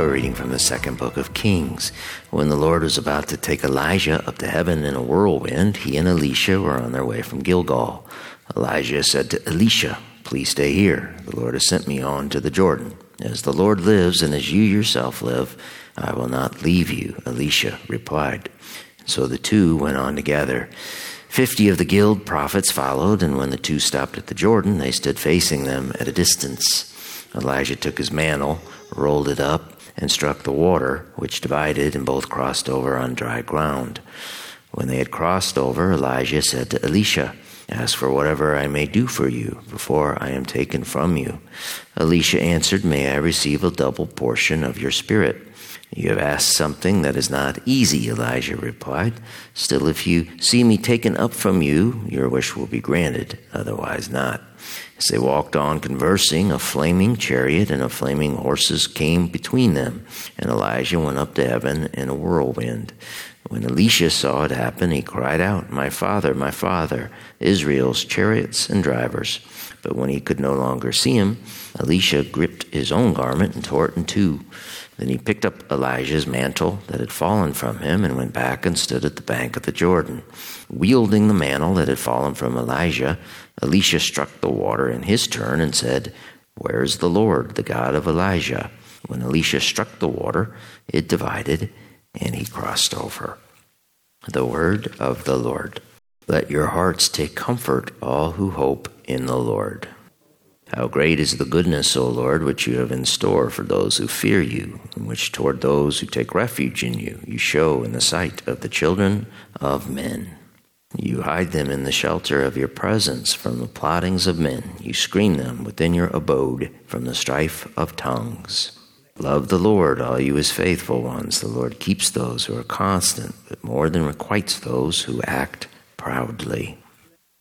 Reading from the second book of Kings. When the Lord was about to take Elijah up to heaven in a whirlwind, he and Elisha were on their way from Gilgal. Elijah said to Elisha, Please stay here. The Lord has sent me on to the Jordan. As the Lord lives and as you yourself live, I will not leave you, Elisha replied. So the two went on together. Fifty of the guild prophets followed, and when the two stopped at the Jordan, they stood facing them at a distance. Elijah took his mantle, rolled it up, and struck the water, which divided, and both crossed over on dry ground. When they had crossed over, Elijah said to Elisha, Ask for whatever I may do for you before I am taken from you. Elisha answered, May I receive a double portion of your spirit. You have asked something that is not easy, Elijah replied. Still, if you see me taken up from you, your wish will be granted, otherwise not. As they walked on conversing, a flaming chariot and a flaming horses came between them, and Elijah went up to heaven in a whirlwind. When Elisha saw it happen, he cried out, My father, my father, Israel's chariots and drivers. But when he could no longer see him, Elisha gripped his own garment and tore it in two. Then he picked up Elijah's mantle that had fallen from him and went back and stood at the bank of the Jordan. Wielding the mantle that had fallen from Elijah, Elisha struck the water in his turn and said, Where is the Lord, the God of Elijah? When Elisha struck the water, it divided, and he crossed over. The word of the Lord. Let your hearts take comfort, all who hope in the Lord. How great is the goodness, O Lord, which you have in store for those who fear you, and which toward those who take refuge in you you show in the sight of the children of men. You hide them in the shelter of your presence from the plottings of men. You screen them within your abode from the strife of tongues. Love the Lord, all you his faithful ones. The Lord keeps those who are constant, but more than requites those who act proudly.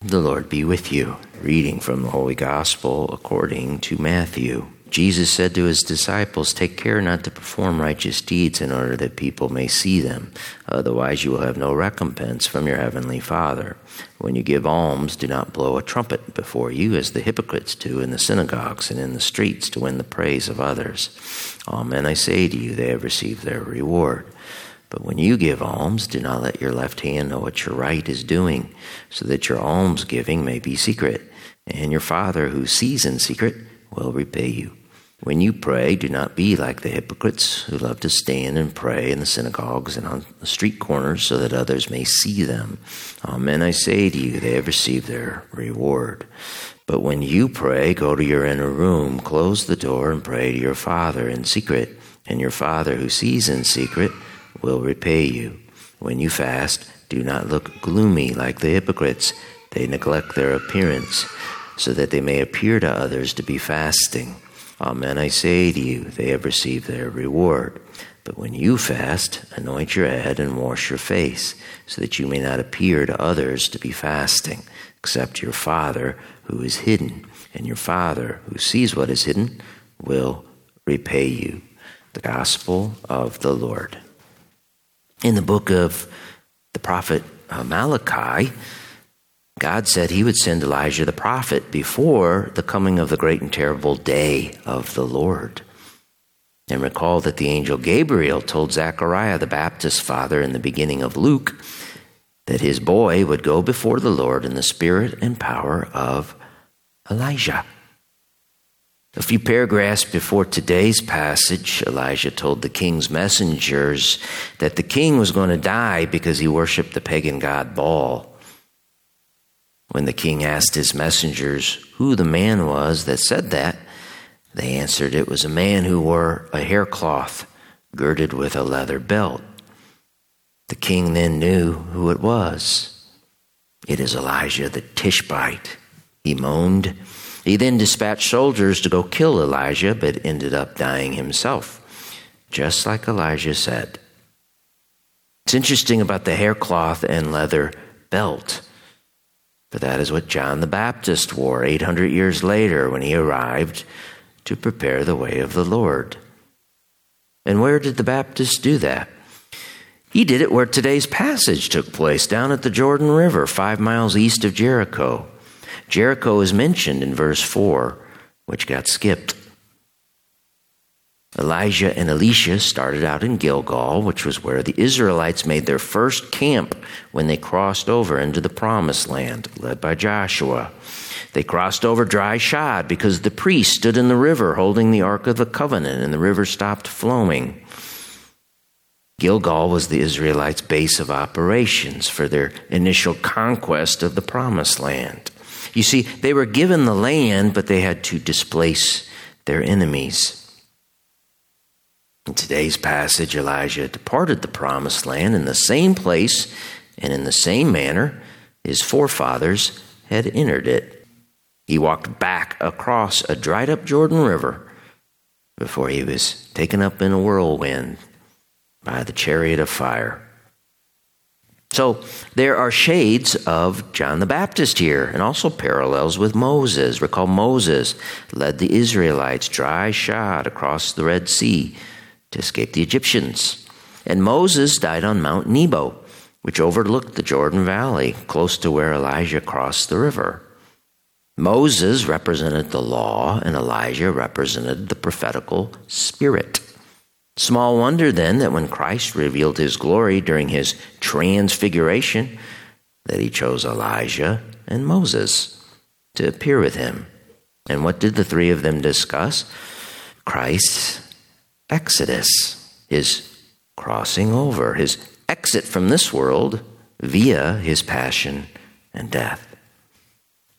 The Lord be with you. Reading from the Holy Gospel according to Matthew. Jesus said to his disciples, Take care not to perform righteous deeds in order that people may see them. Otherwise, you will have no recompense from your heavenly Father. When you give alms, do not blow a trumpet before you, as the hypocrites do in the synagogues and in the streets to win the praise of others. Amen, I say to you, they have received their reward. But when you give alms, do not let your left hand know what your right is doing, so that your alms giving may be secret, and your Father who sees in secret will repay you. When you pray, do not be like the hypocrites who love to stand and pray in the synagogues and on the street corners so that others may see them. Amen, I say to you, they have received their reward. But when you pray, go to your inner room, close the door, and pray to your Father in secret, and your Father who sees in secret will repay you. When you fast, do not look gloomy like the hypocrites. They neglect their appearance, so that they may appear to others to be fasting. Amen, I say to you, they have received their reward. But when you fast, anoint your head and wash your face, so that you may not appear to others to be fasting, except your Father who is hidden. And your Father who sees what is hidden will repay you. The Gospel of the Lord. In the book of the prophet uh, Malachi, God said he would send Elijah the prophet before the coming of the great and terrible day of the Lord. And recall that the angel Gabriel told Zechariah, the Baptist's father, in the beginning of Luke, that his boy would go before the Lord in the spirit and power of Elijah. A few paragraphs before today's passage, Elijah told the king's messengers that the king was going to die because he worshiped the pagan god Baal. When the king asked his messengers who the man was that said that, they answered it was a man who wore a haircloth girded with a leather belt. The king then knew who it was. It is Elijah the Tishbite. He moaned he then dispatched soldiers to go kill Elijah, but ended up dying himself, just like Elijah said. It's interesting about the haircloth and leather belt. For that is what John the Baptist wore 800 years later when he arrived to prepare the way of the Lord. And where did the Baptist do that? He did it where today's passage took place, down at the Jordan River, five miles east of Jericho. Jericho is mentioned in verse 4, which got skipped. Elijah and Elisha started out in Gilgal, which was where the Israelites made their first camp when they crossed over into the promised land, led by Joshua. They crossed over dry shod because the priest stood in the river holding the Ark of the Covenant, and the river stopped flowing. Gilgal was the Israelites' base of operations for their initial conquest of the Promised Land. You see, they were given the land, but they had to displace their enemies. In today's passage, Elijah departed the Promised Land in the same place and in the same manner his forefathers had entered it. He walked back across a dried up Jordan River before he was taken up in a whirlwind by the chariot of fire. So there are shades of John the Baptist here and also parallels with Moses. Recall Moses led the Israelites dry shod across the Red Sea to escape the Egyptians. And Moses died on Mount Nebo, which overlooked the Jordan Valley, close to where Elijah crossed the river. Moses represented the law, and Elijah represented the prophetical spirit. Small wonder then that when Christ revealed his glory during his transfiguration, that he chose Elijah and Moses to appear with him. And what did the three of them discuss? Christ's exodus, his crossing over, his exit from this world via his passion and death.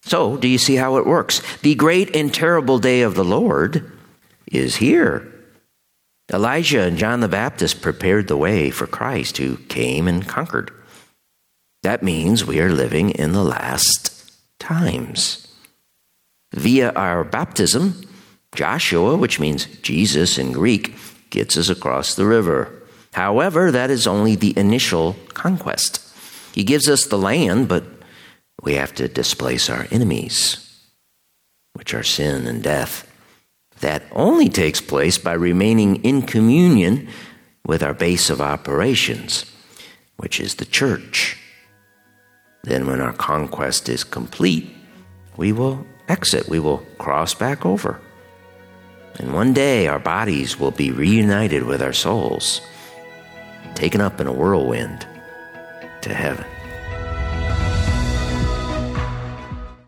So, do you see how it works? The great and terrible day of the Lord is here. Elijah and John the Baptist prepared the way for Christ, who came and conquered. That means we are living in the last times. Via our baptism, Joshua, which means Jesus in Greek, gets us across the river. However, that is only the initial conquest. He gives us the land, but we have to displace our enemies, which are sin and death. That only takes place by remaining in communion with our base of operations, which is the church. Then, when our conquest is complete, we will exit, we will cross back over. And one day our bodies will be reunited with our souls, taken up in a whirlwind to heaven.